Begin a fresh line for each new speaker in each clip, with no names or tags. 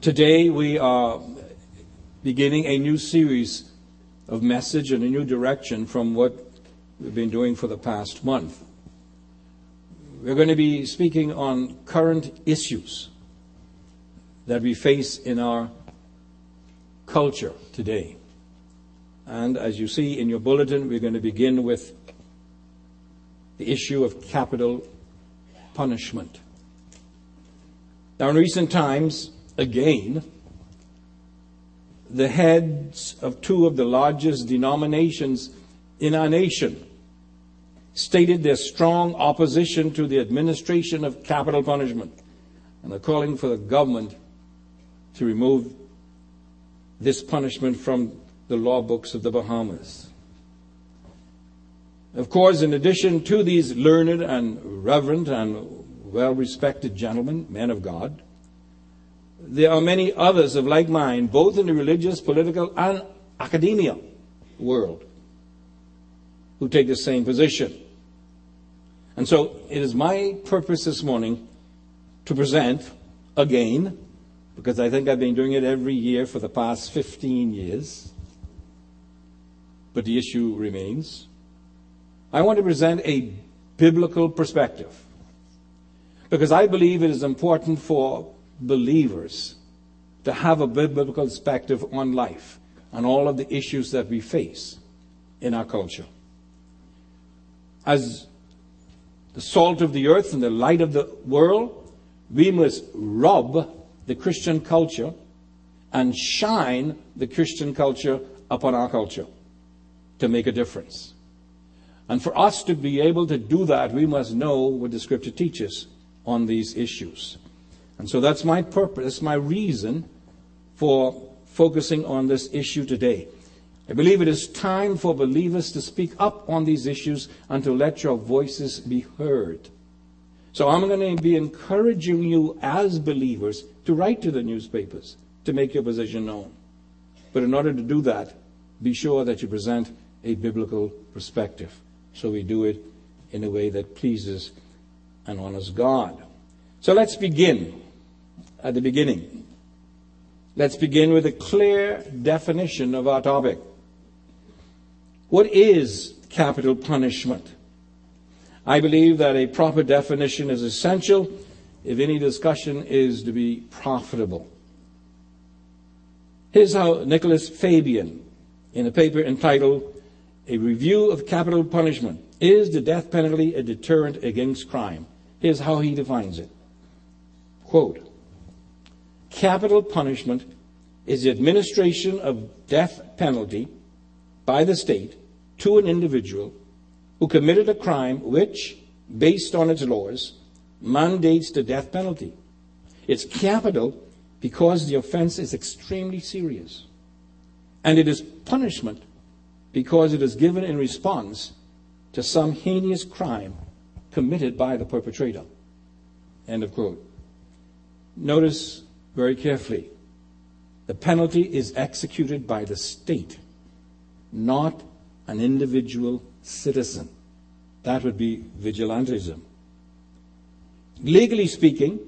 Today we are beginning a new series of message and a new direction from what we've been doing for the past month. We're going to be speaking on current issues that we face in our culture today. And as you see in your bulletin, we're going to begin with the issue of capital punishment. Now, in recent times, again, the heads of two of the largest denominations in our nation stated their strong opposition to the administration of capital punishment and are calling for the government to remove this punishment from the law books of the Bahamas. Of course, in addition to these learned and reverend and well respected gentlemen, men of God, there are many others of like mind, both in the religious, political, and academia world, who take the same position. And so it is my purpose this morning to present again, because I think I've been doing it every year for the past 15 years, but the issue remains. I want to present a biblical perspective because I believe it is important for believers to have a biblical perspective on life and all of the issues that we face in our culture. As the salt of the earth and the light of the world, we must rub the Christian culture and shine the Christian culture upon our culture to make a difference. And for us to be able to do that, we must know what the scripture teaches on these issues. And so that's my purpose, that's my reason for focusing on this issue today. I believe it is time for believers to speak up on these issues and to let your voices be heard. So I'm going to be encouraging you as believers to write to the newspapers to make your position known. But in order to do that, be sure that you present a biblical perspective. So we do it in a way that pleases and honors God. So let's begin at the beginning. Let's begin with a clear definition of our topic. What is capital punishment? I believe that a proper definition is essential if any discussion is to be profitable. Here's how Nicholas Fabian, in a paper entitled A Review of Capital Punishment, is the death penalty a deterrent against crime? Here's how he defines it. Quote, capital punishment is the administration of death penalty by the state to an individual who committed a crime which, based on its laws, mandates the death penalty. It's capital because the offense is extremely serious. And it is punishment because it is given in response to some heinous crime committed by the perpetrator. End of quote. Notice very carefully the penalty is executed by the state, not an individual citizen. That would be vigilantism. Legally speaking,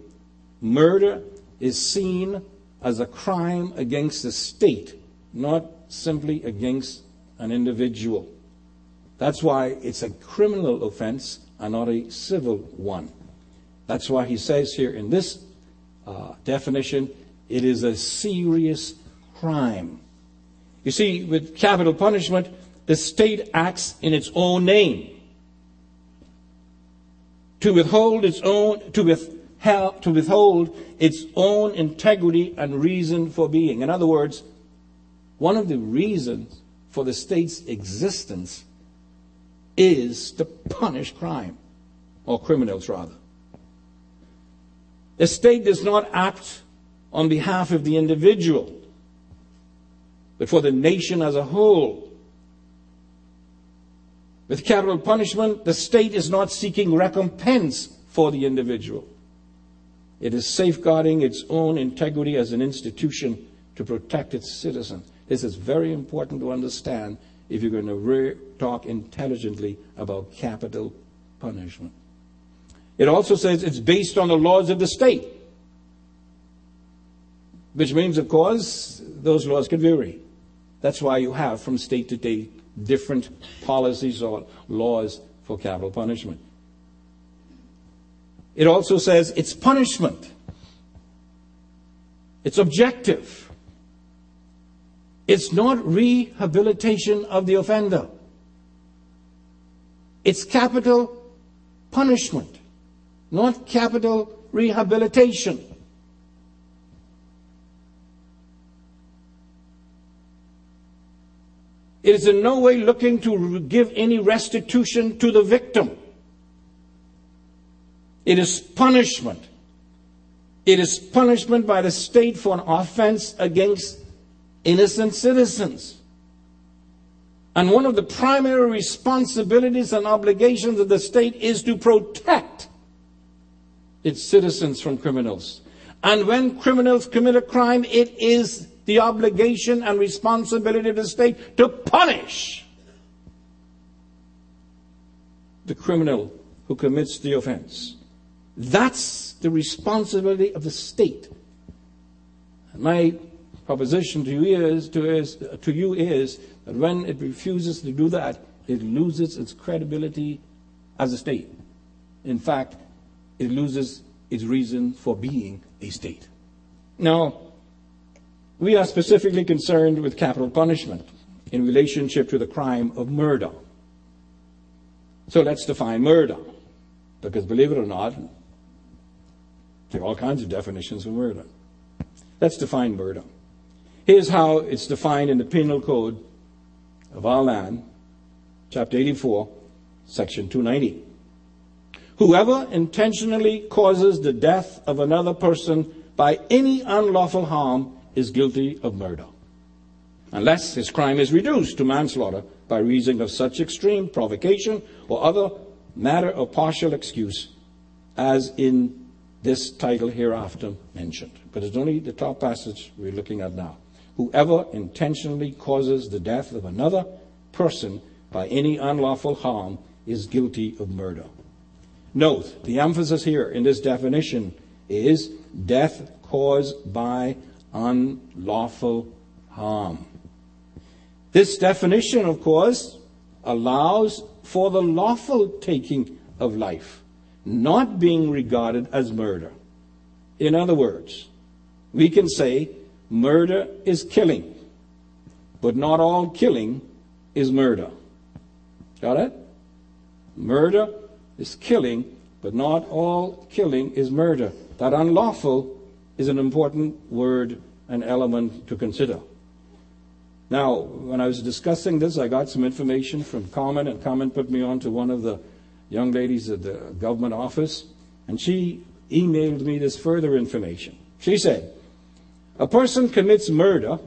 murder is seen as a crime against the state, not simply against an individual. That's why it's a criminal offense and not a civil one. That's why he says here in this uh, definition it is a serious crime. You see, with capital punishment, the state acts in its own name. To withhold its own, to, withheld, to withhold its own integrity and reason for being. In other words, one of the reasons for the state's existence is to punish crime, or criminals rather. The state does not act on behalf of the individual, but for the nation as a whole. With capital punishment, the state is not seeking recompense for the individual. It is safeguarding its own integrity as an institution to protect its citizens. This is very important to understand if you're going to re- talk intelligently about capital punishment. It also says it's based on the laws of the state. Which means, of course, those laws can vary. That's why you have from state to state different policies or laws for capital punishment. It also says it's punishment. It's objective. It's not rehabilitation of the offender. It's capital punishment, not capital rehabilitation. It is in no way looking to give any restitution to the victim. It is punishment. It is punishment by the state for an offense against innocent citizens. And one of the primary responsibilities and obligations of the state is to protect its citizens from criminals. And when criminals commit a crime, it is the obligation and responsibility of the state to punish the criminal who commits the offense. That's the responsibility of the state. My proposition to you is to, is to you is that when it refuses to do that, it loses its credibility as a state. In fact, it loses its reason for being a state. Now, we are specifically concerned with capital punishment in relationship to the crime of murder. So let's define murder. Because believe it or not, there are all kinds of definitions of murder. Let's define murder. Here's how it's defined in the Penal Code of our land, chapter 84, section 290. Whoever intentionally causes the death of another person by any unlawful harm is guilty of murder, unless his crime is reduced to manslaughter by reason of such extreme provocation or other matter of partial excuse as in this title hereafter mentioned. But it's only the top passage we're looking at now. Whoever intentionally causes the death of another person by any unlawful harm is guilty of murder. Note, the emphasis here in this definition is death caused by unlawful harm. This definition, of course, allows for the lawful taking of life, not being regarded as murder. In other words, we can say murder is killing, but not all killing is murder. Got it? Murder is killing, but not all killing is murder. That unlawful is an important word and element to consider. Now, when I was discussing this, I got some information from Carmen, and Carmen put me on to one of the young ladies at the government office, and she emailed me this further information. She said, A person commits murder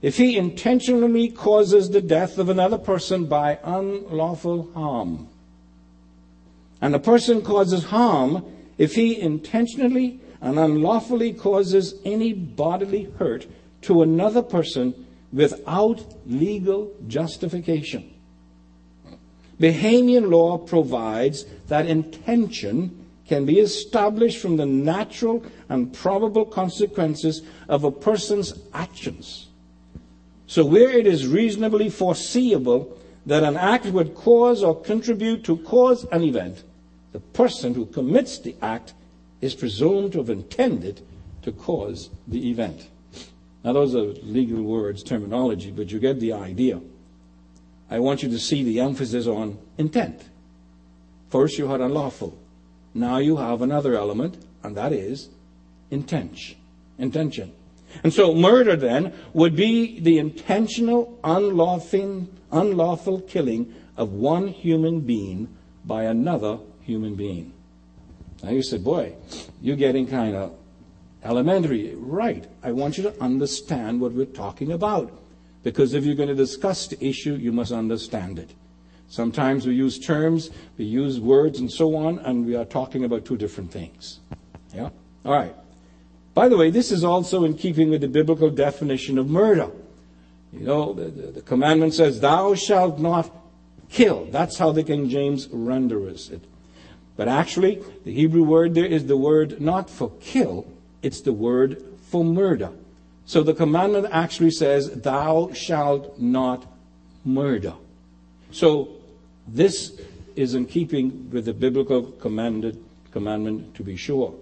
if he intentionally causes the death of another person by unlawful harm. And a person causes harm if he intentionally and unlawfully causes any bodily hurt to another person without legal justification. Bahamian law provides that intention can be established from the natural and probable consequences of a person's actions. So, where it is reasonably foreseeable that an act would cause or contribute to cause an event, the person who commits the act is presumed to have intended to cause the event. Now, those are legal words, terminology, but you get the idea. I want you to see the emphasis on intent. First, you had unlawful. Now you have another element, and that is intention. Intention. And so, murder then would be the intentional, unlawful, unlawful killing of one human being by another human being. Now you said, boy, you're getting kind of elementary. Right. I want you to understand what we're talking about. Because if you're going to discuss the issue, you must understand it. Sometimes we use terms, we use words and so on, and we are talking about two different things. Yeah? All right. By the way, this is also in keeping with the biblical definition of murder. You know, the, the, the commandment says, Thou shalt not kill. That's how the King James renders it. But actually, the Hebrew word there is the word not for kill, it's the word for murder. So the commandment actually says, Thou shalt not murder. So this is in keeping with the biblical commandment to be sure.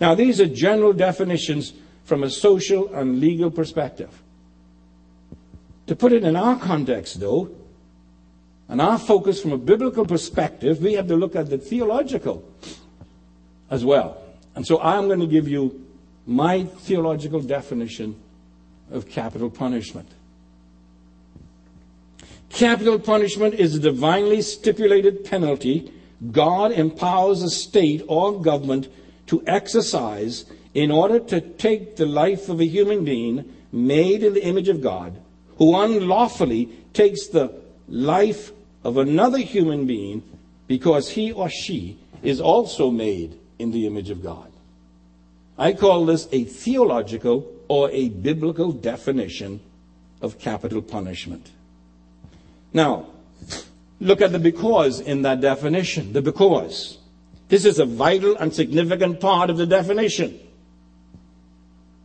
Now, these are general definitions from a social and legal perspective. To put it in our context, though, and our focus from a biblical perspective, we have to look at the theological as well. And so I'm going to give you my theological definition of capital punishment. Capital punishment is a divinely stipulated penalty God empowers a state or government to exercise in order to take the life of a human being made in the image of God who unlawfully takes the life of another human being because he or she is also made in the image of God. I call this a theological or a biblical definition of capital punishment. Now, look at the because in that definition. The because. This is a vital and significant part of the definition.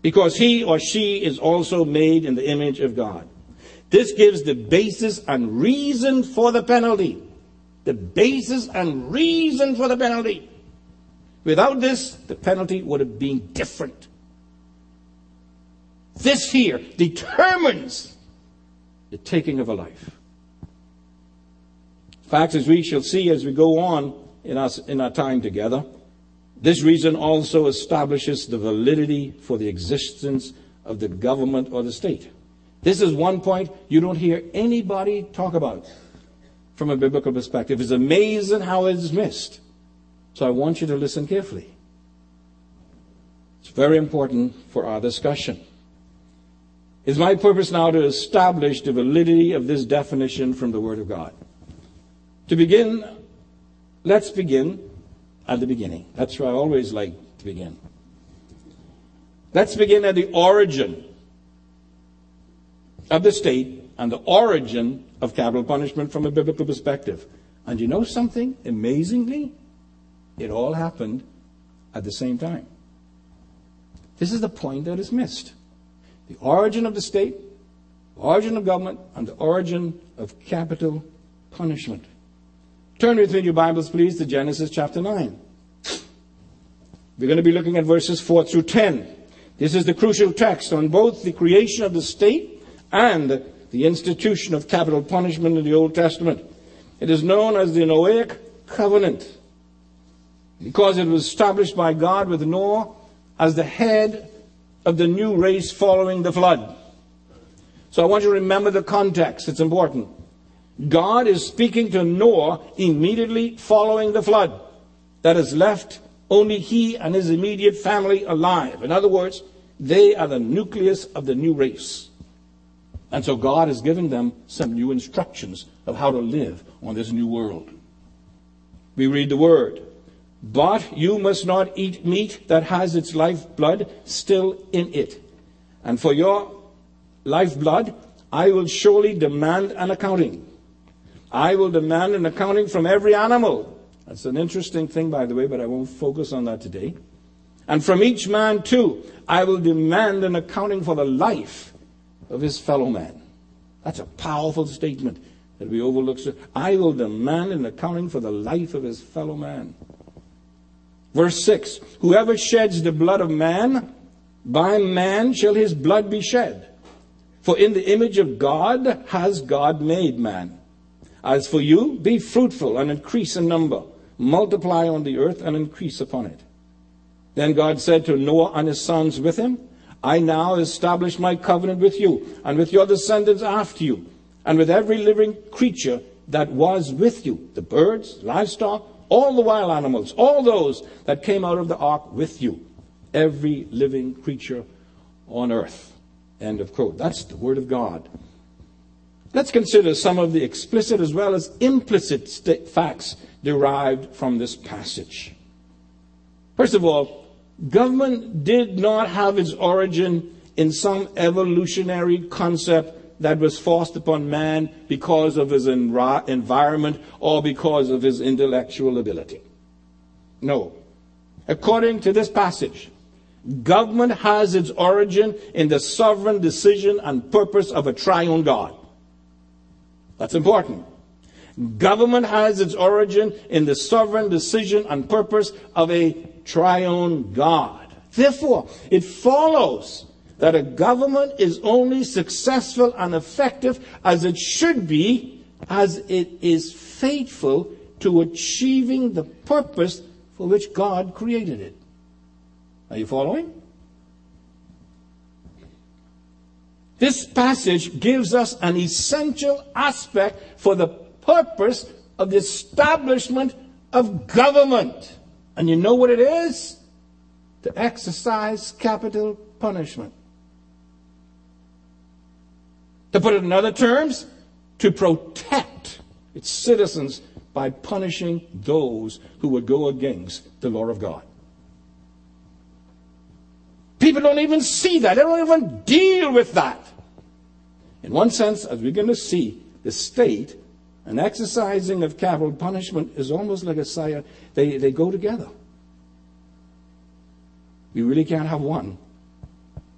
Because he or she is also made in the image of God. This gives the basis and reason for the penalty. The basis and reason for the penalty. Without this, the penalty would have been different. This here determines the taking of a life. Facts as we shall see as we go on in our, in our time together, this reason also establishes the validity for the existence of the government or the state. This is one point you don't hear anybody talk about from a biblical perspective. It's amazing how it is missed. So I want you to listen carefully. It's very important for our discussion. It's my purpose now to establish the validity of this definition from the Word of God. To begin, let's begin at the beginning. That's where I always like to begin. Let's begin at the origin of the state and the origin of capital punishment from a biblical perspective. And you know something? Amazingly, it all happened at the same time. This is the point that is missed. The origin of the state, the origin of government, and the origin of capital punishment. Turn with me in your Bibles, please, to Genesis chapter 9. We're going to be looking at verses 4 through 10. This is the crucial text on both the creation of the state and the institution of capital punishment in the Old Testament. It is known as the Noahic covenant because it was established by God with Noah as the head of the new race following the flood. So I want you to remember the context. It's important. God is speaking to Noah immediately following the flood that has left only he and his immediate family alive. In other words, they are the nucleus of the new race. And so God has given them some new instructions of how to live on this new world. We read the word. But you must not eat meat that has its lifeblood still in it. And for your lifeblood, I will surely demand an accounting. I will demand an accounting from every animal. That's an interesting thing, by the way, but I won't focus on that today. And from each man, too, I will demand an accounting for the life of his fellow man. That's a powerful statement that we overlook. I will demand an accounting for the life of his fellow man. Verse 6 Whoever sheds the blood of man, by man shall his blood be shed. For in the image of God has God made man. As for you, be fruitful and increase in number, multiply on the earth and increase upon it. Then God said to Noah and his sons with him, I now establish my covenant with you and with your descendants after you, and with every living creature that was with you, the birds, livestock, all the wild animals, all those that came out of the ark with you, every living creature on earth. End of quote. That's the word of God. Let's consider some of the explicit as well as implicit facts derived from this passage. First of all, government did not have its origin in some evolutionary concept that was forced upon man because of his environment or because of his intellectual ability. No. According to this passage, Government has its origin in the sovereign decision and purpose of a triune God. That's important. Government has its origin in the sovereign decision and purpose of a triune God. Therefore, it follows that a government is only successful and effective as it should be as it is faithful to achieving the purpose for which God created it. Are you following? This passage gives us an essential aspect for the purpose of the establishment of government. And you know what it is? To exercise capital punishment. To put it in other terms, to protect its citizens by punishing those who would go against the law of God. People don't even see that. They don't even deal with that. In one sense, as we're going to see, the state and exercising of capital punishment is almost like a sire. They, they go together. We really can't have one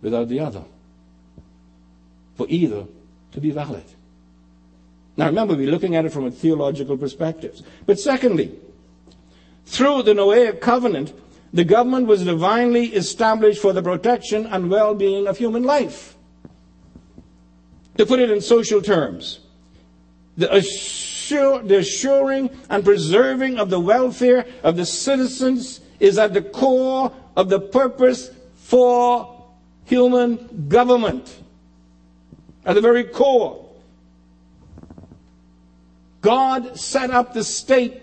without the other. For either to be valid. Now remember, we're looking at it from a theological perspective. But secondly, through the Noahic covenant, the government was divinely established for the protection and well-being of human life. To put it in social terms, the, assure, the assuring and preserving of the welfare of the citizens is at the core of the purpose for human government. At the very core. God set up the state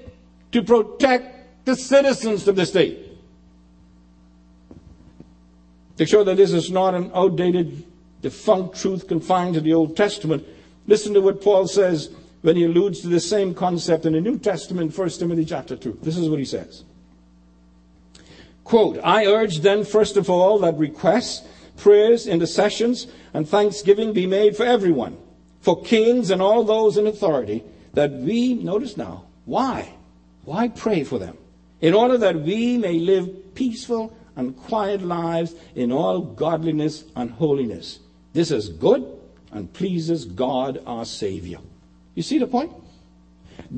to protect the citizens of the state. To show that this is not an outdated, defunct truth confined to the Old Testament, listen to what Paul says when he alludes to the same concept in the New Testament, 1 Timothy chapter 2. This is what he says. Quote, I urge then, first of all, that requests, prayers, intercessions, and thanksgiving be made for everyone, for kings and all those in authority, that we, notice now, why? Why pray for them? In order that we may live peaceful and quiet lives in all godliness and holiness. This is good and pleases God our Savior. You see the point?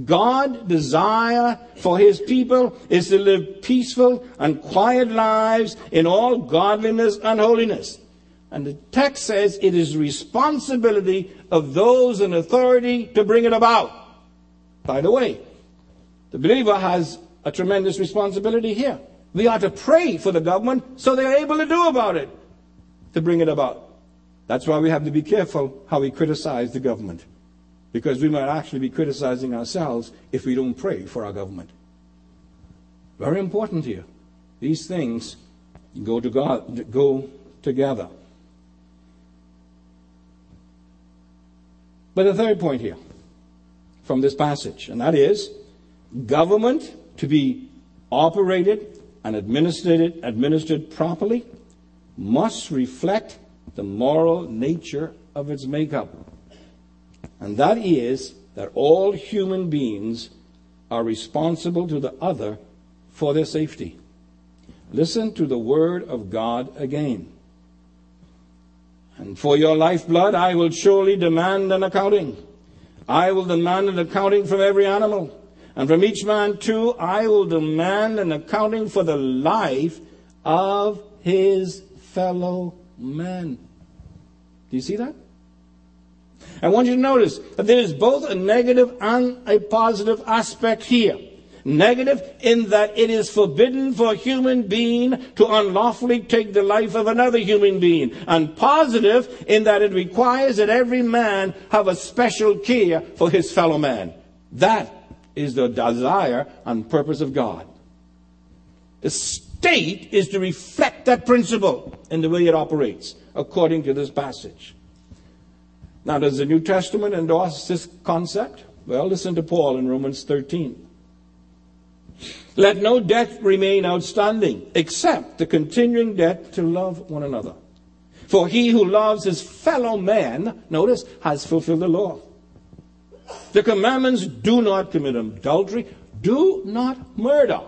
God's desire for his people is to live peaceful and quiet lives in all godliness and holiness. And the text says it is responsibility of those in authority to bring it about. By the way, the believer has a tremendous responsibility here. We are to pray for the government so they're able to do about it, to bring it about. That's why we have to be careful how we criticize the government. Because we might actually be criticizing ourselves if we don't pray for our government. Very important here. These things go to God, go together. But the third point here from this passage, and that is government to be operated and administered, administered properly must reflect the moral nature of its makeup. And that is that all human beings are responsible to the other for their safety. Listen to the word of God again. And for your lifeblood, I will surely demand an accounting. I will demand an accounting from every animal. And from each man, too, I will demand an accounting for the life of his fellow man. Do you see that? I want you to notice that there is both a negative and a positive aspect here. Negative in that it is forbidden for a human being to unlawfully take the life of another human being. And positive in that it requires that every man have a special care for his fellow man. That is the desire and purpose of God. The state is to reflect that principle in the way it operates, according to this passage. Now, does the New Testament endorse this concept? Well, listen to Paul in Romans 13. Let no debt remain outstanding except the continuing debt to love one another. For he who loves his fellow man, notice, has fulfilled the law. The commandments do not commit adultery, do not murder.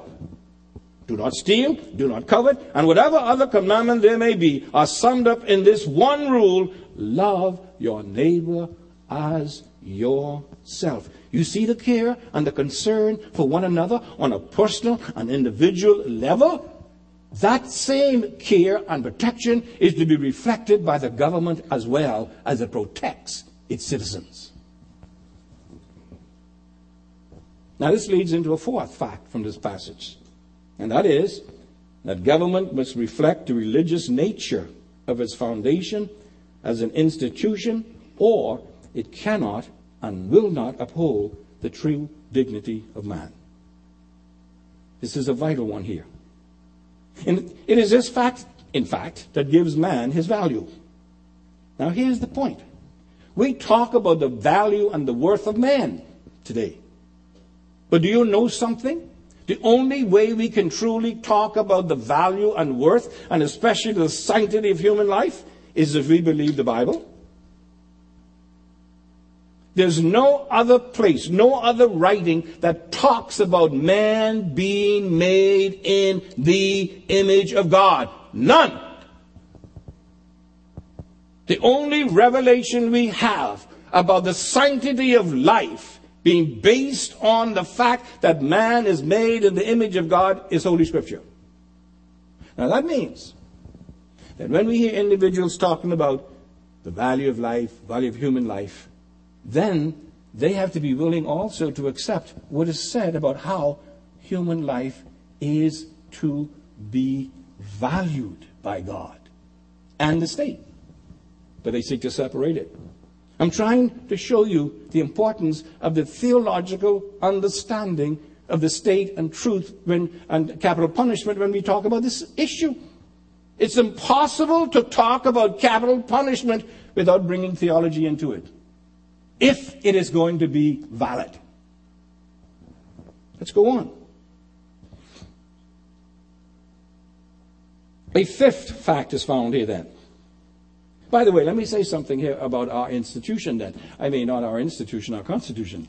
do not steal, do not covet, and whatever other commandment there may be are summed up in this one rule love your neighbor as yourself. You see the care and the concern for one another on a personal and individual level? That same care and protection is to be reflected by the government as well as it protects its citizens. Now, this leads into a fourth fact from this passage, and that is that government must reflect the religious nature of its foundation as an institution, or it cannot and will not uphold the true dignity of man. This is a vital one here. And it is this fact, in fact, that gives man his value. Now, here's the point. We talk about the value and the worth of man today. But do you know something? The only way we can truly talk about the value and worth, and especially the sanctity of human life, is if we believe the Bible. There's no other place, no other writing that talks about man being made in the image of God. None. The only revelation we have about the sanctity of life being based on the fact that man is made in the image of God is Holy Scripture. Now that means that when we hear individuals talking about the value of life, value of human life, then they have to be willing also to accept what is said about how human life is to be valued by God and the state. But they seek to separate it. I'm trying to show you the importance of the theological understanding of the state and truth when, and capital punishment when we talk about this issue. It's impossible to talk about capital punishment without bringing theology into it if it is going to be valid. Let's go on. A fifth fact is found here then. By the way, let me say something here about our institution then. I mean, not our institution, our constitution.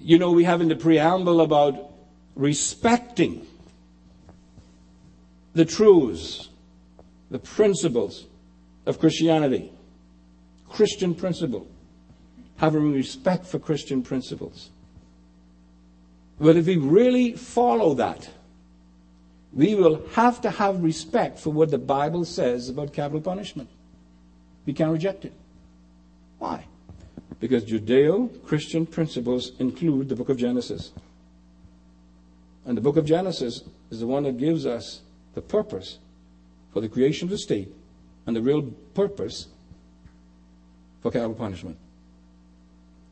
You know, we have in the preamble about respecting the truths, the principles of Christianity. Christian principle. Having respect for Christian principles. But if we really follow that, we will have to have respect for what the Bible says about capital punishment. We can't reject it. Why? Because Judeo Christian principles include the book of Genesis. And the book of Genesis is the one that gives us the purpose for the creation of the state and the real purpose for capital punishment.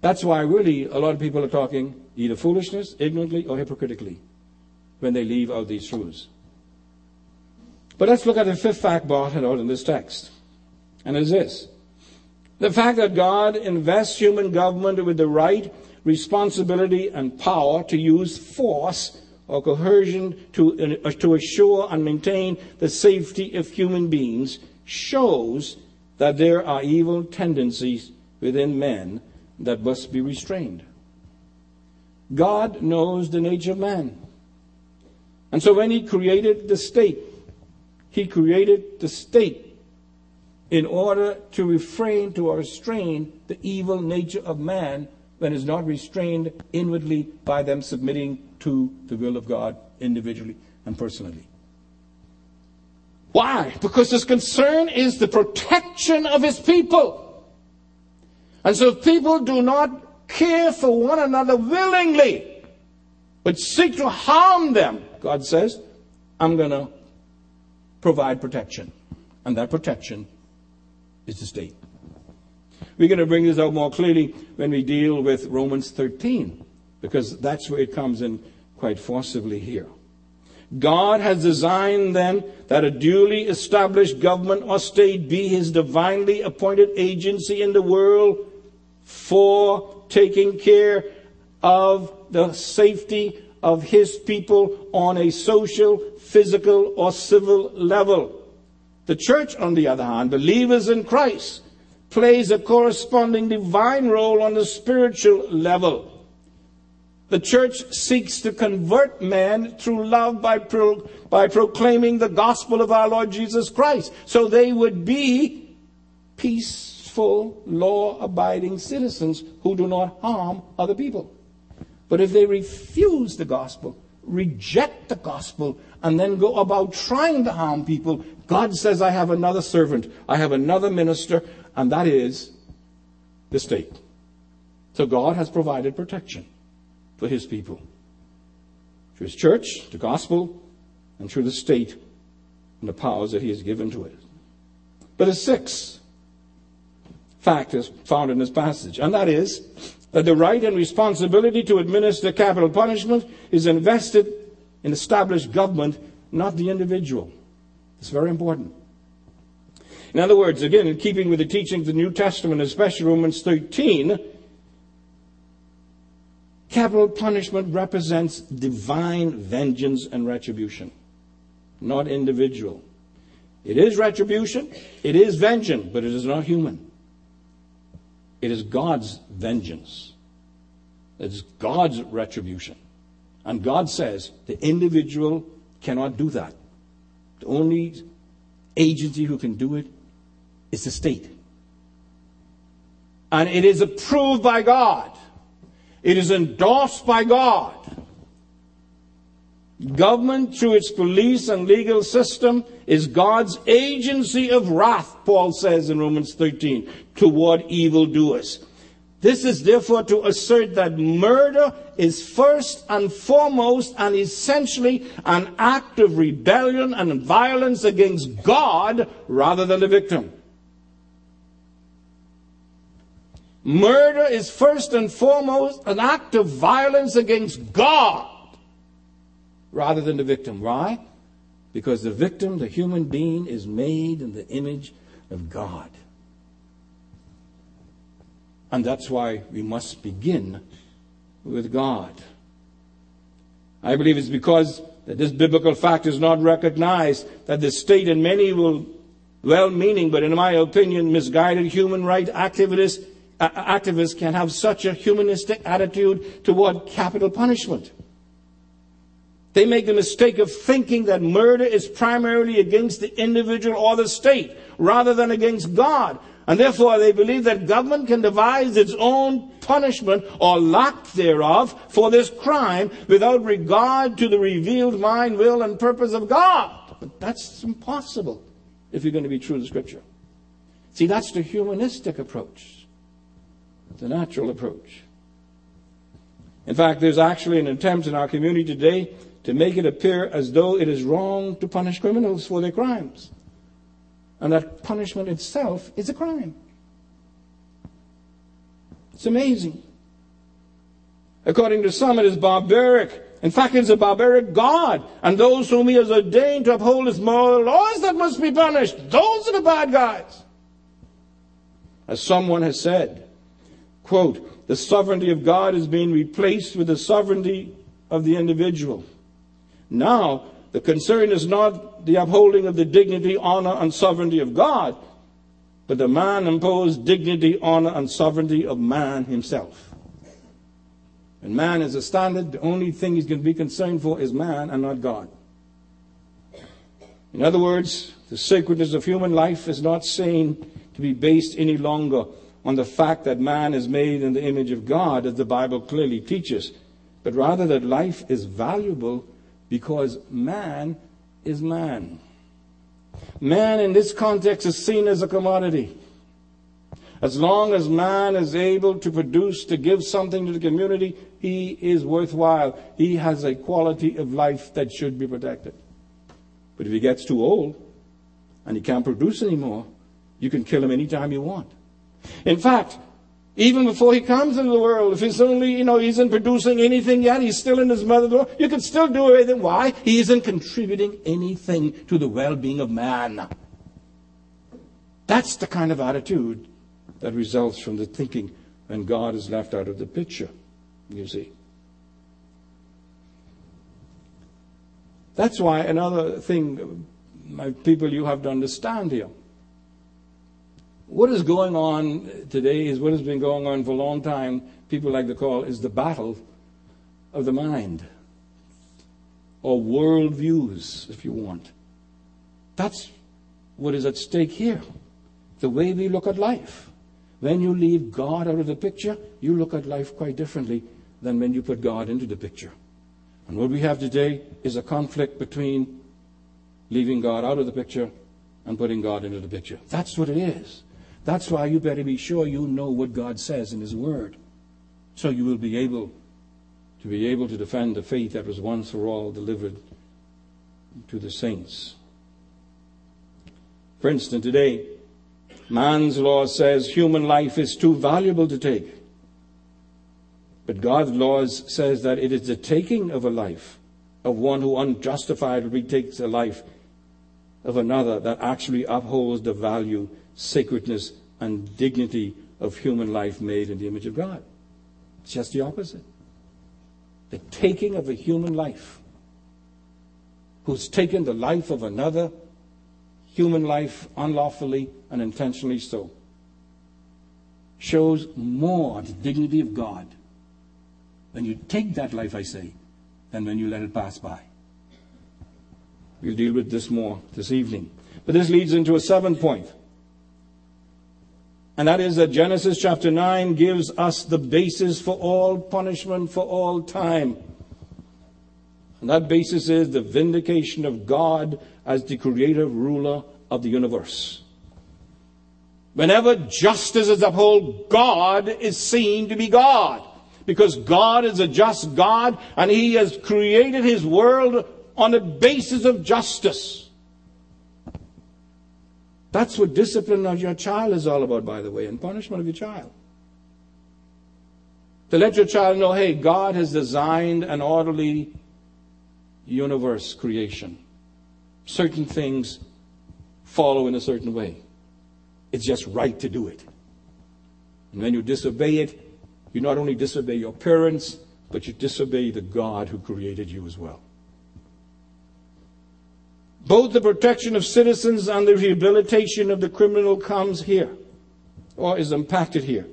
That's why, really, a lot of people are talking either foolishness, ignorantly, or hypocritically when they leave out these truths. But let's look at the fifth fact brought out in this text. And it is this. The fact that God invests human government with the right, responsibility, and power to use force or coercion to, uh, to assure and maintain the safety of human beings shows that there are evil tendencies within men that must be restrained. God knows the nature of man. And so when He created the state, He created the state in order to refrain, to restrain the evil nature of man when it's not restrained inwardly by them submitting to the will of God individually and personally. Why? Because his concern is the protection of his people. And so if people do not care for one another willingly, but seek to harm them. God says, I'm going to provide protection. And that protection is the state. We're going to bring this out more clearly when we deal with Romans 13, because that's where it comes in quite forcibly here. God has designed then that a duly established government or state be his divinely appointed agency in the world for taking care of the safety of his people on a social, physical, or civil level. The church, on the other hand, believers in Christ, plays a corresponding divine role on the spiritual level. The church seeks to convert man through love by, pro- by proclaiming the gospel of our Lord Jesus Christ. So they would be peaceful, law abiding citizens who do not harm other people. But if they refuse the gospel, reject the gospel, and then go about trying to harm people, God says, I have another servant, I have another minister, and that is the state. So God has provided protection for his people through his church, the gospel, and through the state and the powers that he has given to it. But a sixth fact is found in this passage, and that is that the right and responsibility to administer capital punishment is invested in established government, not the individual. It's very important. In other words, again, in keeping with the teachings of the New Testament, especially Romans 13, capital punishment represents divine vengeance and retribution, not individual. It is retribution, it is vengeance, but it is not human. It is God's vengeance. It is God's retribution. And God says the individual cannot do that. The only agency who can do it is the state. And it is approved by God. It is endorsed by God. Government, through its police and legal system, is God's agency of wrath, Paul says in Romans 13, toward evildoers. This is therefore to assert that murder is first and foremost and essentially an act of rebellion and violence against God rather than the victim. Murder is first and foremost an act of violence against God rather than the victim. Why? Because the victim, the human being, is made in the image of God. And that's why we must begin with God. I believe it's because that this biblical fact is not recognized that the state and many will well meaning, but in my opinion, misguided human rights activists, activists can have such a humanistic attitude toward capital punishment. They make the mistake of thinking that murder is primarily against the individual or the state rather than against God. And therefore, they believe that government can devise its own punishment or lack thereof for this crime without regard to the revealed mind, will, and purpose of God. But that's impossible if you're going to be true to Scripture. See, that's the humanistic approach, the natural approach. In fact, there's actually an attempt in our community today to make it appear as though it is wrong to punish criminals for their crimes. And that punishment itself is a crime. It's amazing. According to some, it is barbaric. In fact, it's a barbaric God. And those whom he has ordained to uphold his moral laws that must be punished. Those are the bad guys. As someone has said, quote, the sovereignty of God is being replaced with the sovereignty of the individual. Now, the concern is not the upholding of the dignity, honor, and sovereignty of God, but the man imposed dignity, honor, and sovereignty of man himself. And man is a standard. The only thing he's going to be concerned for is man and not God. In other words, the sacredness of human life is not seen to be based any longer on the fact that man is made in the image of God, as the Bible clearly teaches, but rather that life is valuable because man is man. Man in this context is seen as a commodity. As long as man is able to produce, to give something to the community, he is worthwhile. He has a quality of life that should be protected. But if he gets too old and he can't produce anymore, you can kill him anytime you want. In fact, even before he comes into the world, if he's only, you know, he isn't producing anything yet, he's still in his mother's womb, you can still do everything. Why? He isn't contributing anything to the well-being of man. That's the kind of attitude that results from the thinking when God is left out of the picture, you see. That's why another thing, my people, you have to understand here what is going on today is what has been going on for a long time, people like to call, is the battle of the mind, or worldviews, if you want. That's what is at stake here. The way we look at life. When you leave God out of the picture, you look at life quite differently than when you put God into the picture. And what we have today is a conflict between leaving God out of the picture and putting God into the picture. That's what it is. That's why you better be sure you know what God says in His Word. So you will be able to be able to defend the faith that was once for all delivered to the saints. For instance, today, man's law says human life is too valuable to take. But God's law says that it is the taking of a life of one who unjustifiably takes a life of another that actually upholds the value, sacredness, and dignity of human life made in the image of God. It's just the opposite. The taking of a human life who's taken the life of another human life unlawfully and intentionally so shows more the dignity of God when you take that life, I say, than when you let it pass by. We'll deal with this more this evening. But this leads into a seventh point. And that is that Genesis chapter 9 gives us the basis for all punishment for all time. And that basis is the vindication of God as the creative ruler of the universe. Whenever justice is upheld, God is seen to be God. Because God is a just God and He has created His world on a basis of justice. That's what discipline of your child is all about, by the way, and punishment of your child. To let your child know, hey, God has designed an orderly universe creation. Certain things follow in a certain way. It's just right to do it. And when you disobey it, you not only disobey your parents, but you disobey the God who created you as well. Both the protection of citizens and the rehabilitation of the criminal comes here, or is impacted here.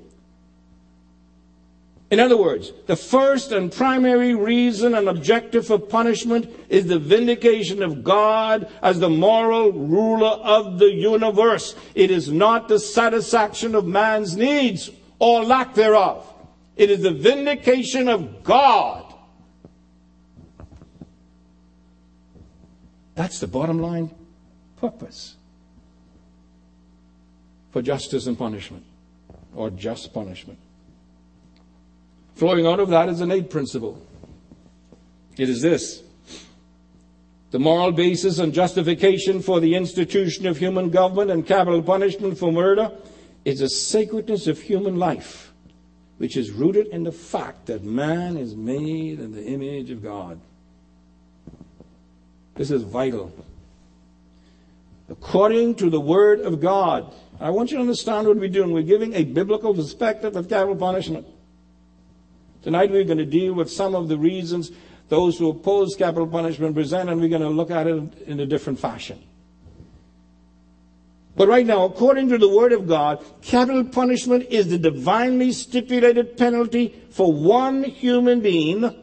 In other words, the first and primary reason and objective for punishment is the vindication of God as the moral ruler of the universe. It is not the satisfaction of man's needs or lack thereof. It is the vindication of God That's the bottom line purpose for justice and punishment, or just punishment. Flowing out of that is an eighth principle. It is this the moral basis and justification for the institution of human government and capital punishment for murder is the sacredness of human life, which is rooted in the fact that man is made in the image of God. This is vital. According to the Word of God. I want you to understand what we're doing. We're giving a biblical perspective of capital punishment. Tonight we're going to deal with some of the reasons those who oppose capital punishment present, and we're going to look at it in a different fashion. But right now, according to the Word of God, capital punishment is the divinely stipulated penalty for one human being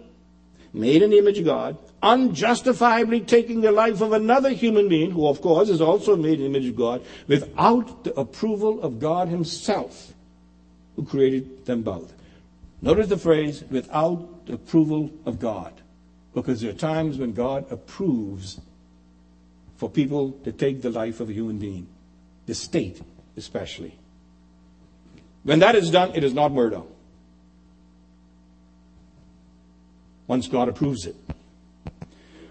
made in the image of God unjustifiably taking the life of another human being, who of course is also made in the image of God, without the approval of God Himself, who created them both. Notice the phrase, without the approval of God. Because there are times when God approves for people to take the life of a human being, the state especially. When that is done, it is not murder. Once God approves it.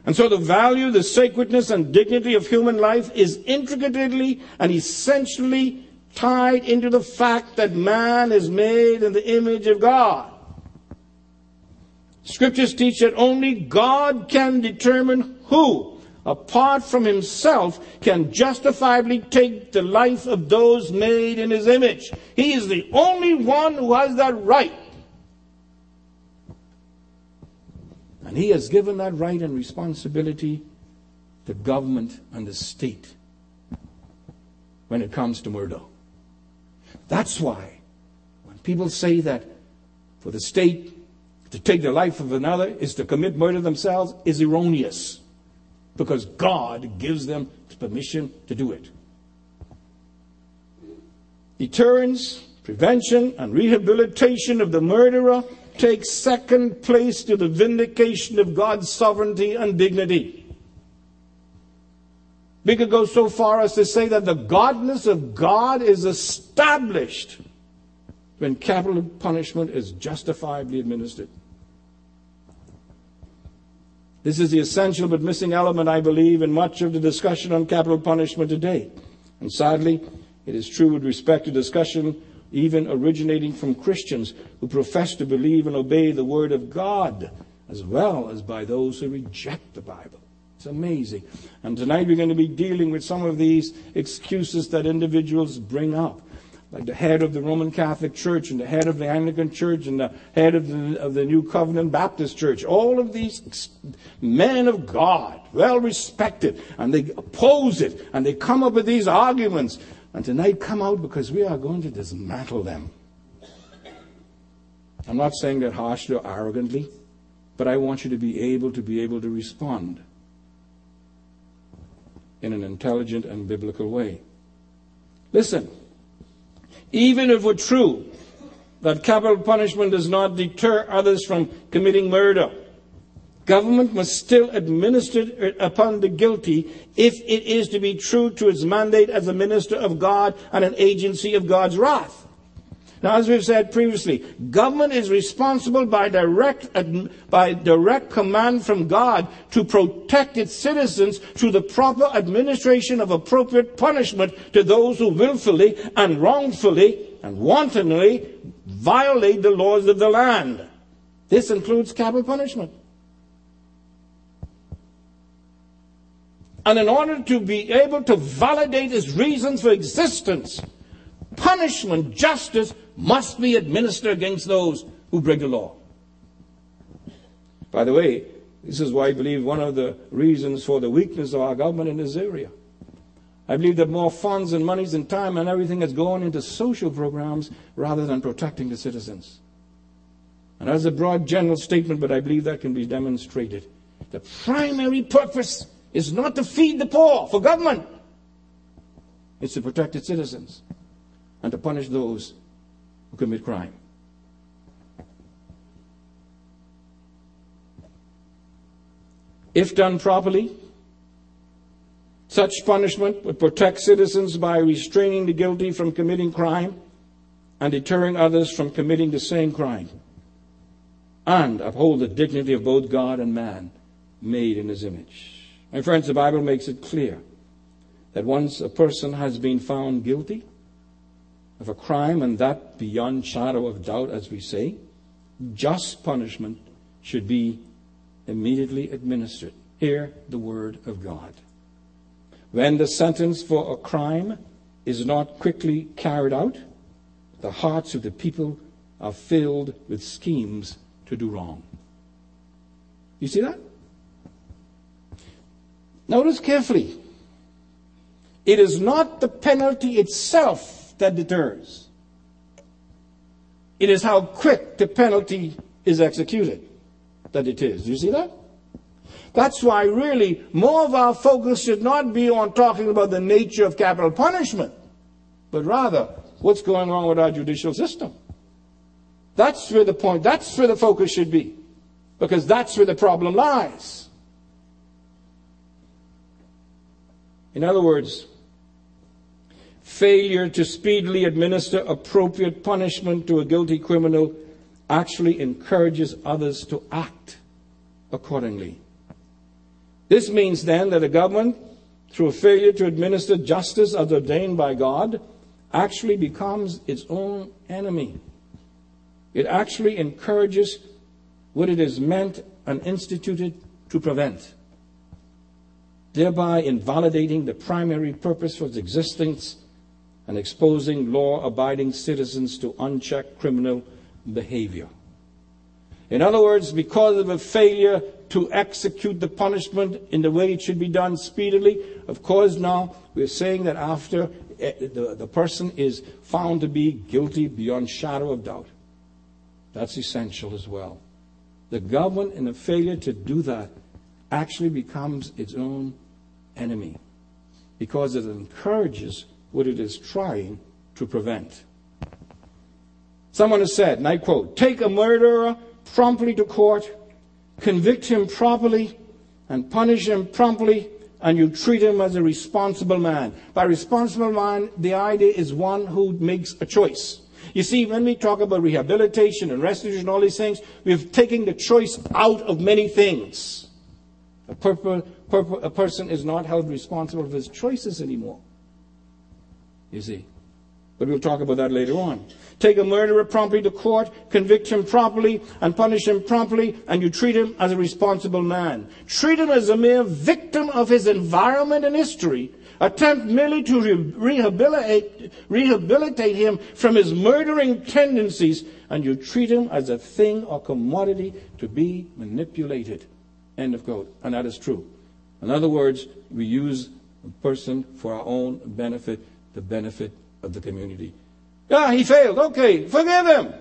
And so the value, the sacredness, and dignity of human life is intricately and essentially tied into the fact that man is made in the image of God. Scriptures teach that only God can determine who, apart from himself, can justifiably take the life of those made in his image. He is the only one who has that right. And he has given that right and responsibility to government and the state when it comes to murder. That's why when people say that for the state to take the life of another is to commit murder themselves is erroneous because God gives them permission to do it. Deterrence, prevention, and rehabilitation of the murderer takes second place to the vindication of God's sovereignty and dignity. We could go so far as to say that the godness of God is established when capital punishment is justifiably administered. This is the essential but missing element, I believe, in much of the discussion on capital punishment today. And sadly, it is true with respect to discussion even originating from Christians who profess to believe and obey the Word of God, as well as by those who reject the Bible. It's amazing. And tonight we're going to be dealing with some of these excuses that individuals bring up like the head of the Roman Catholic Church and the head of the Anglican Church and the head of the, of the New Covenant Baptist Church. All of these men of God, well respected, and they oppose it, and they come up with these arguments. And tonight come out because we are going to dismantle them. I'm not saying that harshly or arrogantly, but I want you to be able to be able to respond in an intelligent and biblical way. Listen, even if it were true that capital punishment does not deter others from committing murder, government must still administer upon the guilty if it is to be true to its mandate as a minister of God and an agency of God's wrath. Now, as we've said previously, government is responsible by direct, by direct command from God to protect its citizens through the proper administration of appropriate punishment to those who willfully and wrongfully and wantonly violate the laws of the land. This includes capital punishment. And in order to be able to validate its reasons for existence, punishment, justice must be administered against those who break the law. By the way, this is why I believe one of the reasons for the weakness of our government in this area. I believe that more funds and monies and time and everything is going into social programs rather than protecting the citizens. And that's a broad general statement, but I believe that can be demonstrated. The primary purpose is not to feed the poor for government. It's to protect its citizens and to punish those who commit crime. If done properly, such punishment would protect citizens by restraining the guilty from committing crime and deterring others from committing the same crime, and uphold the dignity of both God and man made in his image. My friends, the Bible makes it clear that once a person has been found guilty, of a crime, and that beyond shadow of doubt, as we say, just punishment should be immediately administered. Hear the word of God. When the sentence for a crime is not quickly carried out, the hearts of the people are filled with schemes to do wrong. You see that? Notice carefully. It is not the penalty itself that deters. It is how quick the penalty is executed that it is. Do you see that? That's why really more of our focus should not be on talking about the nature of capital punishment, but rather what's going on with our judicial system. That's where the point, that's where the focus should be. Because that's where the problem lies. In other words, failure to speedily administer appropriate punishment to a guilty criminal actually encourages others to act accordingly. This means then that a government, through a failure to administer justice as ordained by God, actually becomes its own enemy. It actually encourages what it is meant and instituted to prevent, thereby invalidating the primary purpose for its existence and exposing law abiding citizens to unchecked criminal behavior. In other words, because of a failure to execute the punishment in the way it should be done speedily, of course, now we're saying that after eh, the, the person is found to be guilty beyond shadow of doubt. That's essential as well. the government, in a failure to do that, actually becomes its own enemy because it encourages what it is trying to prevent. Someone has said, and I quote, take a murderer promptly to court, convict him properly, and punish him promptly, and you treat him as a responsible man. By responsible man, the idea is one who makes a choice. You see, when we talk about rehabilitation and restitution and all these things, we're taking the choice out of many things. A, purpose, a person is not held responsible for his choices anymore. You see. But we'll talk about that later on. Take a murderer promptly to court, convict him properly, and punish him promptly, and you treat him as a responsible man. Treat him as a mere victim of his environment and history. Attempt merely to rehabilitate, rehabilitate him from his murdering tendencies, and you treat him as a thing or commodity to be manipulated. End of quote. And that is true. In other words, we use a person for our own benefit, the benefit of the community. Yeah, he failed. Okay, forgive him.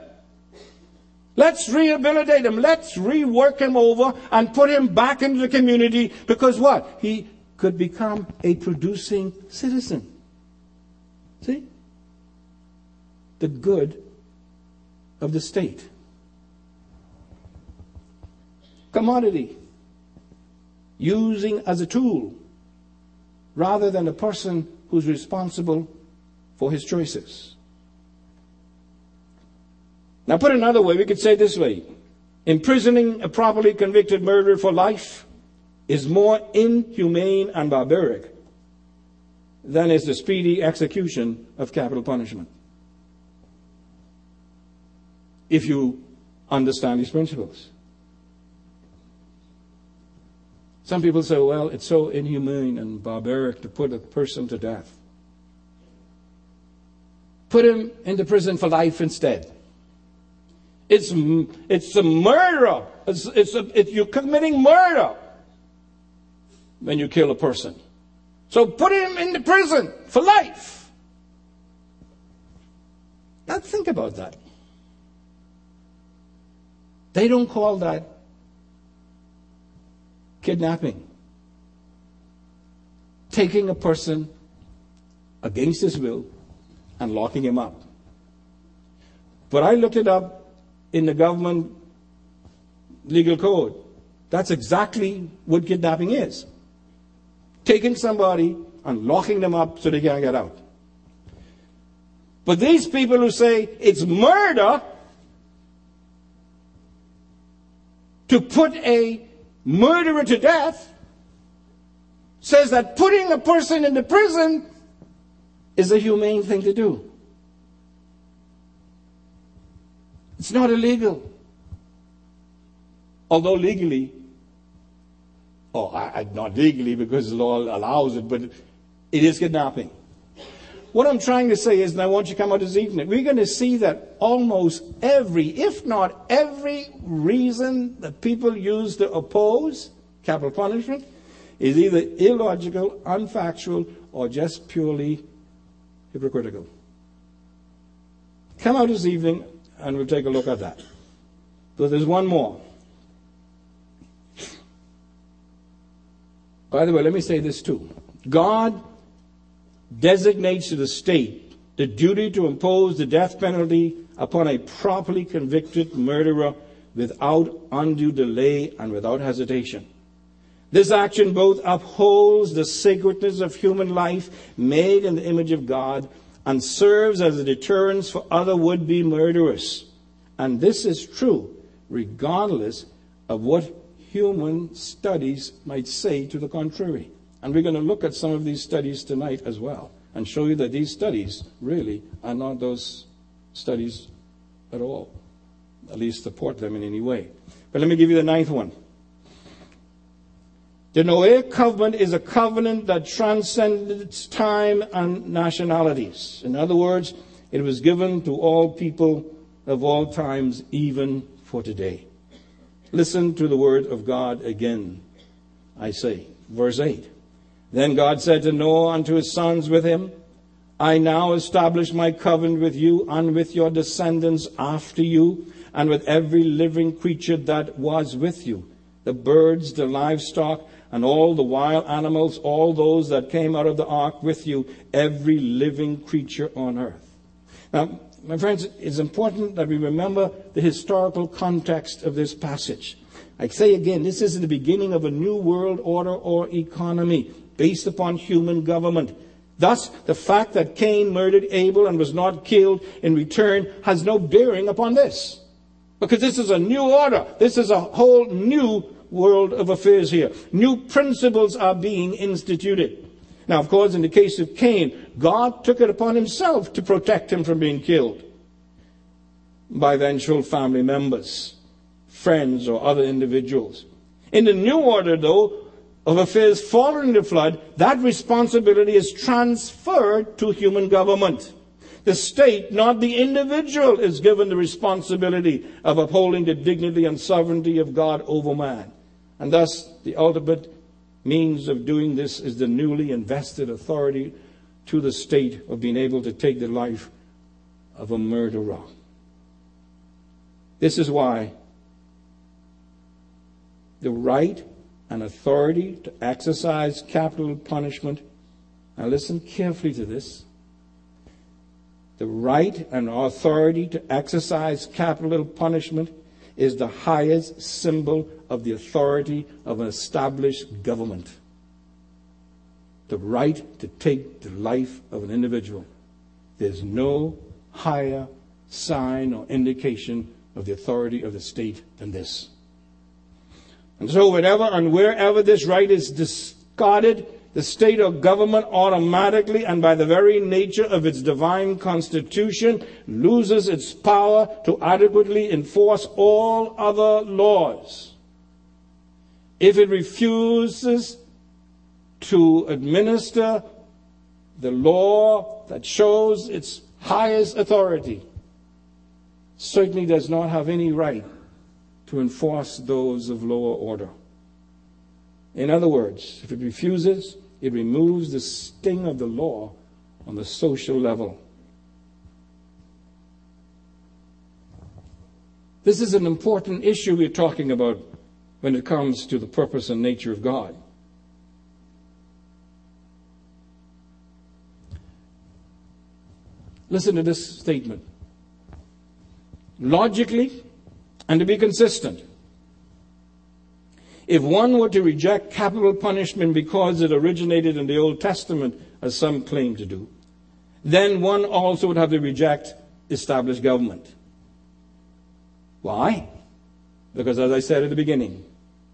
Let's rehabilitate him. Let's rework him over and put him back into the community because what? He could become a producing citizen. See? The good of the state. Commodity. Using as a tool rather than a person who's responsible for his choices. Now, put another way, we could say this way imprisoning a properly convicted murderer for life is more inhumane and barbaric than is the speedy execution of capital punishment. If you understand these principles. Some people say, well, it's so inhumane and barbaric to put a person to death. Put him into prison for life instead. It's, it's a murder. It's, it's, a, it's you're committing murder when you kill a person. So put him into prison for life. Now think about that. They don't call that kidnapping. Taking a person against his will and locking him up. But I looked it up in the government legal code. That's exactly what kidnapping is. Taking somebody and locking them up so they can't get out. But these people who say it's murder to put a murderer to death says that putting a person in the prison is a humane thing to do. It's not illegal. Although legally, oh, uh, I, I, not legally because the law allows it, but it is kidnapping. What I'm trying to say is, and I want you to come out this evening, we're going to see that almost every, if not every reason that people use to oppose capital punishment is either illogical, unfactual, or just purely hypocritical. Come out this evening and we'll take a look at that. So there's one more. By the way, let me say this too. God designates to the state the duty to impose the death penalty upon a properly convicted murderer without undue delay and without hesitation. This action both upholds the sacredness of human life made in the image of God and serves as a deterrence for other would be murderers. And this is true regardless of what human studies might say to the contrary. And we're going to look at some of these studies tonight as well and show you that these studies really are not those studies at all, at least support them in any way. But let me give you the ninth one. The Noahic covenant is a covenant that transcends time and nationalities. In other words, it was given to all people of all times, even for today. Listen to the word of God again, I say. Verse 8. Then God said to Noah unto his sons with him, I now establish my covenant with you and with your descendants after you and with every living creature that was with you the birds, the livestock, and all the wild animals, all those that came out of the ark with you, every living creature on earth. Now, my friends, it's important that we remember the historical context of this passage. I say again, this is the beginning of a new world order or economy based upon human government. Thus, the fact that Cain murdered Abel and was not killed in return has no bearing upon this. Because this is a new order. This is a whole new world of affairs here. New principles are being instituted. Now, of course, in the case of Cain, God took it upon himself to protect him from being killed by eventual family members, friends, or other individuals. In the new order, though, of affairs following the flood, that responsibility is transferred to human government. The state, not the individual, is given the responsibility of upholding the dignity and sovereignty of God over man. And thus, the ultimate means of doing this is the newly invested authority to the state of being able to take the life of a murderer. This is why the right and authority to exercise capital punishment. Now, listen carefully to this. The right and authority to exercise capital punishment is the highest symbol of the authority of an established government. The right to take the life of an individual. There's no higher sign or indication of the authority of the state than this. And so, whenever and wherever this right is discarded, the state or government automatically and by the very nature of its divine constitution loses its power to adequately enforce all other laws. If it refuses to administer the law that shows its highest authority, certainly does not have any right to enforce those of lower order. In other words, if it refuses, it removes the sting of the law on the social level. This is an important issue we're talking about when it comes to the purpose and nature of God. Listen to this statement. Logically, and to be consistent. If one were to reject capital punishment because it originated in the Old Testament, as some claim to do, then one also would have to reject established government. Why? Because, as I said at the beginning,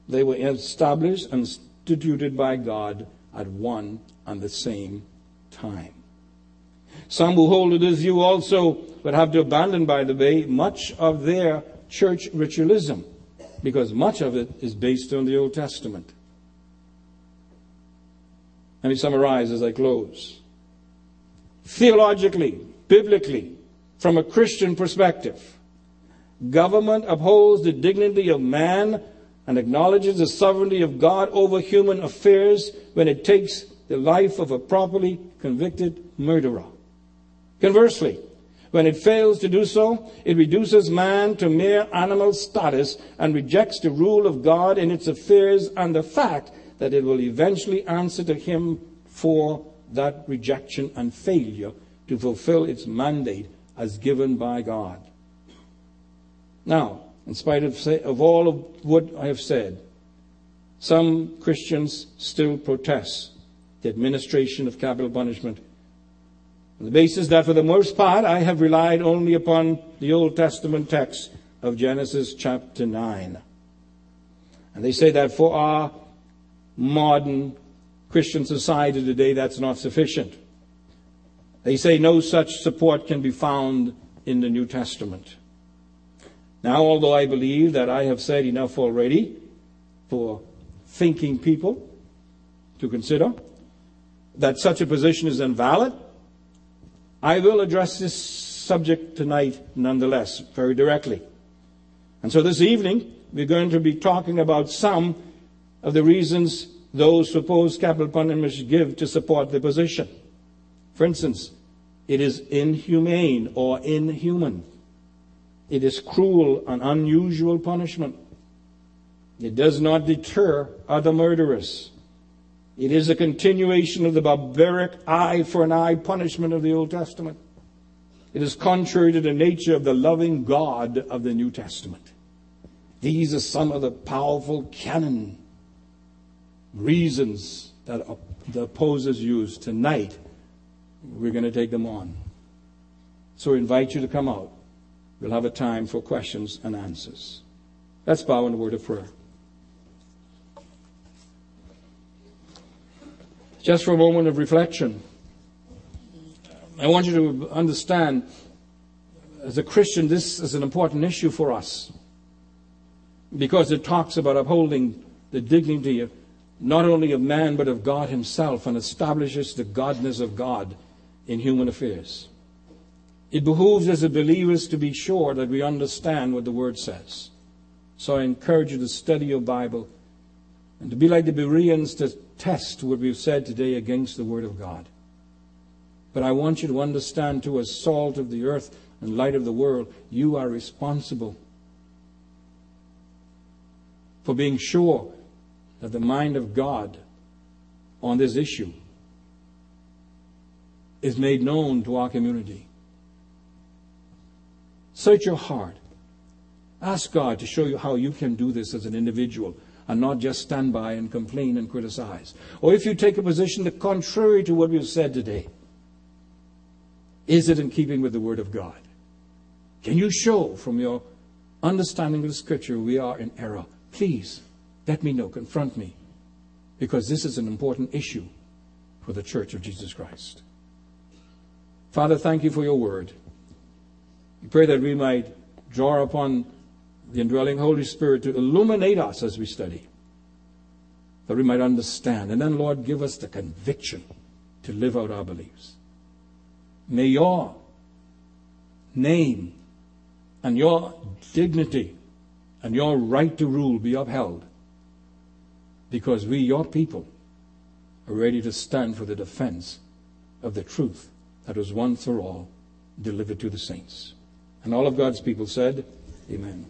they were established and instituted by God at one and the same time. Some who hold to this view also would have to abandon, by the way, much of their church ritualism because much of it is based on the Old Testament. Let me summarize as I close. Theologically, biblically, from a Christian perspective, government upholds the dignity of man and acknowledges the sovereignty of God over human affairs when it takes the life of a properly convicted murderer. Conversely, when it fails to do so, it reduces man to mere animal status and rejects the rule of God in its affairs and the fact that it will eventually answer to him for that rejection and failure to fulfill its mandate as given by God. Now, in spite of, say, of all of what I have said, some Christians still protest the administration of capital punishment the basis that for the most part I have relied only upon the Old Testament text of Genesis chapter 9. And they say that for our modern Christian society today, that's not sufficient. They say no such support can be found in the New Testament. Now, although I believe that I have said enough already for thinking people to consider that such a position is invalid, I will address this subject tonight nonetheless, very directly. And so this evening, we're going to be talking about some of the reasons those supposed capital punishments give to support the position. For instance, it is inhumane or inhuman. It is cruel and unusual punishment. It does not deter other murderers. It is a continuation of the barbaric eye for an eye punishment of the Old Testament. It is contrary to the nature of the loving God of the New Testament. These are some of the powerful canon reasons that the opposers use. Tonight, we're going to take them on. So invite you to come out. We'll have a time for questions and answers. Let's bow in a word of prayer. Just for a moment of reflection, I want you to understand, as a Christian, this is an important issue for us because it talks about upholding the dignity of not only of man but of God Himself and establishes the godness of God in human affairs. It behooves us as believers to be sure that we understand what the Word says. So I encourage you to study your Bible and to be like the Bereans to test what we've said today against the Word of God. But I want you to understand, too, as salt of the earth and light of the world, you are responsible for being sure that the mind of God on this issue is made known to our community. Search your heart. Ask God to show you how you can do this as an individual and not just stand by and complain and criticize. Or if you take a position that contrary to what we've said today, is it in keeping with the Word of God? Can you show from your understanding of the Scripture we are in error? Please let me know, confront me, because this is an important issue for the Church of Jesus Christ. Father, thank you for your word. We pray that we might draw upon the indwelling Holy Spirit to illuminate us as we study, that we might understand. And then, Lord, give us the conviction to live out our beliefs. May your name and your dignity and your right to rule be upheld because we, your people, are ready to stand for the defense of the truth that was once for all delivered to the saints. And all of God's people said, Amen.